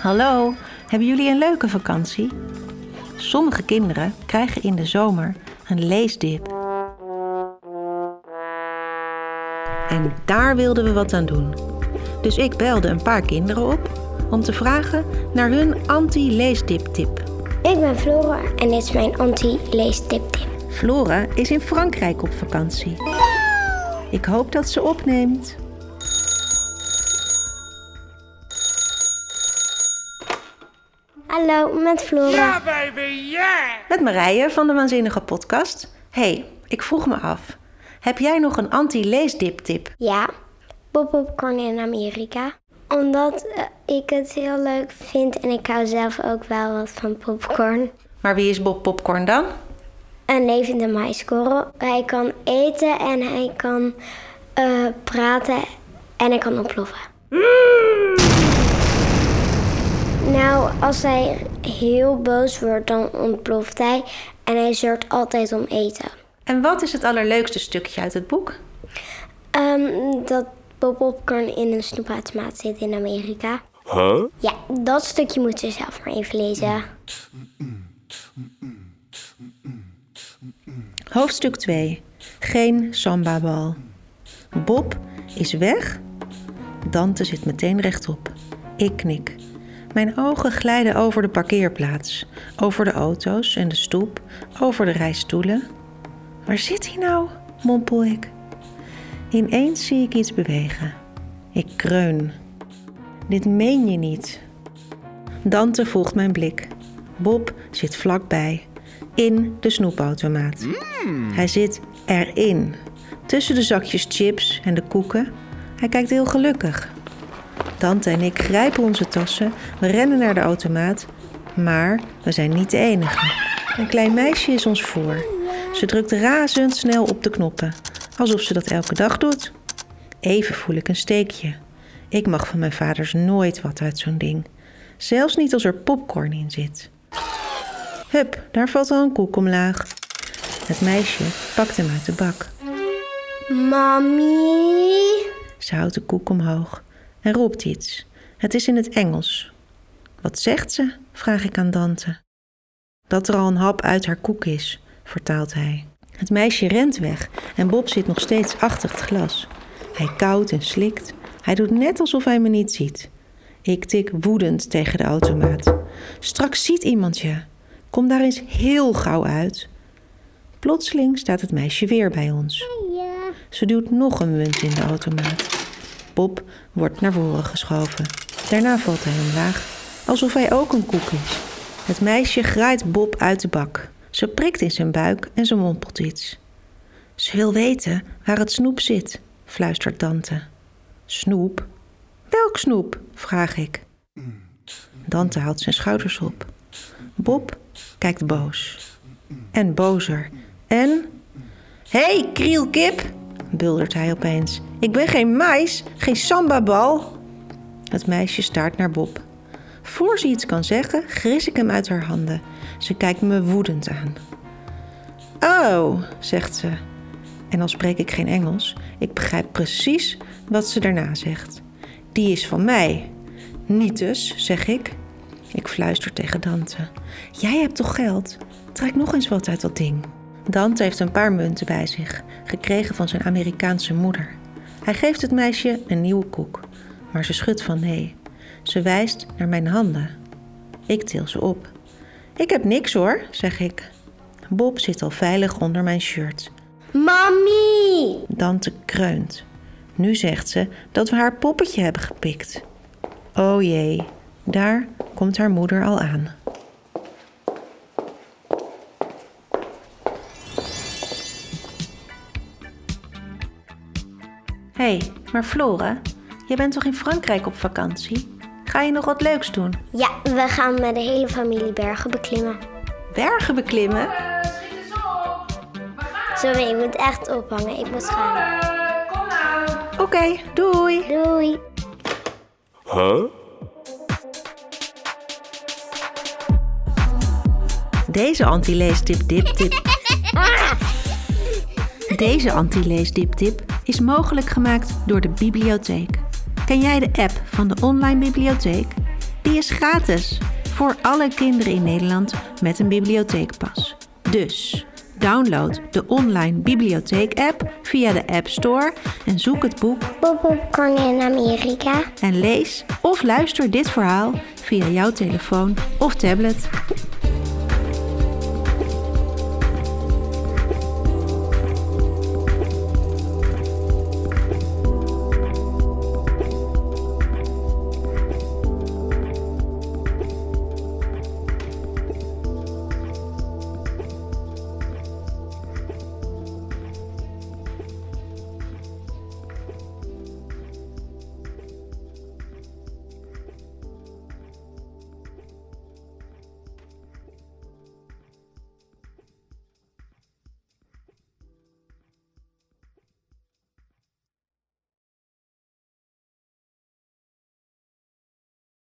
Hallo, hebben jullie een leuke vakantie? Sommige kinderen krijgen in de zomer een leesdip. En daar wilden we wat aan doen. Dus ik belde een paar kinderen op om te vragen naar hun anti-leesdip-tip. Ik ben Flora en dit is mijn anti-leestip-tip. Flora is in Frankrijk op vakantie. Ik hoop dat ze opneemt. Hallo, met Flora. Met Marije van de Waanzinnige Podcast. hey, ik vroeg me af. Heb jij nog een anti-leesdip-tip? Ja, Popcorn in Amerika. Omdat eh, ik het heel leuk vind en ik hou zelf ook wel wat van popcorn. Maar wie is Bob Popcorn dan? Een levende maiskorrel. Hij kan eten en hij kan eh, praten en hij kan ontploffen. Nou, als hij heel boos wordt, dan ontploft hij en hij zeurt altijd om eten. En wat is het allerleukste stukje uit het boek? Ehm, dat Bob Popcorn in een snoepautomaat zit in Amerika. Huh? Ja, dat stukje moet je zelf maar even lezen. Hoofdstuk 2. Geen sambabal. Bob is weg. Dante zit meteen rechtop. Ik knik. Mijn ogen glijden over de parkeerplaats, over de auto's en de stoep, over de rij stoelen. Waar zit hij nou? mompel ik. Ineens zie ik iets bewegen. Ik kreun. Dit meen je niet. Dante volgt mijn blik. Bob zit vlakbij, in de snoepautomaat. Hij zit erin, tussen de zakjes chips en de koeken. Hij kijkt heel gelukkig. Tante en ik grijpen onze tassen, we rennen naar de automaat. Maar we zijn niet de enige. Een klein meisje is ons voor. Ze drukt razendsnel op de knoppen, alsof ze dat elke dag doet. Even voel ik een steekje. Ik mag van mijn vaders nooit wat uit zo'n ding. Zelfs niet als er popcorn in zit. Hup, daar valt al een koek omlaag. Het meisje pakt hem uit de bak. Mami. Ze houdt de koek omhoog en roept iets. Het is in het Engels. Wat zegt ze? vraag ik aan Dante. Dat er al een hap uit haar koek is, vertaalt hij. Het meisje rent weg en Bob zit nog steeds achter het glas. Hij kauwt en slikt. Hij doet net alsof hij me niet ziet. Ik tik woedend tegen de automaat. Straks ziet iemand je. Kom daar eens heel gauw uit. Plotseling staat het meisje weer bij ons. Ze duwt nog een munt in de automaat. Bob wordt naar voren geschoven. Daarna valt hij omlaag, alsof hij ook een koek is. Het meisje graait Bob uit de bak. Ze prikt in zijn buik en ze mompelt iets. Ze wil weten waar het snoep zit, fluistert Dante. Snoep? Welk snoep? vraag ik. Dante haalt zijn schouders op. Bob kijkt boos. En bozer. En. Hé, hey, krielkip, buldert hij opeens. Ik ben geen mais, geen sambabal. Het meisje staart naar Bob. Voor ze iets kan zeggen, gris ik hem uit haar handen. Ze kijkt me woedend aan. Oh, zegt ze. En al spreek ik geen Engels, ik begrijp precies wat ze daarna zegt. Die is van mij. Niet dus, zeg ik. Ik fluister tegen Dante. Jij hebt toch geld? Trek nog eens wat uit dat ding. Dante heeft een paar munten bij zich, gekregen van zijn Amerikaanse moeder. Hij geeft het meisje een nieuwe koek, maar ze schudt van nee. Ze wijst naar mijn handen. Ik til ze op. Ik heb niks hoor, zeg ik. Bob zit al veilig onder mijn shirt. Mami. Dante kreunt. Nu zegt ze dat we haar poppetje hebben gepikt. O jee, daar komt haar moeder al aan. Hey, maar Flora, je bent toch in Frankrijk op vakantie? Ga je nog wat leuks doen? Ja, we gaan met de hele familie bergen beklimmen. Bergen beklimmen? Sorry, ik moet echt ophangen. Ik moet gaan. Oké, doei. Doei. Deze anti-leestip dip tip. Deze anti-leesdip tip is mogelijk gemaakt door de bibliotheek. Ken jij de app van de online bibliotheek? Die is gratis voor alle kinderen in Nederland met een bibliotheekpas. Dus download de online bibliotheek-app via de App Store en zoek het boek Popcorn in Amerika. En lees of luister dit verhaal via jouw telefoon of tablet.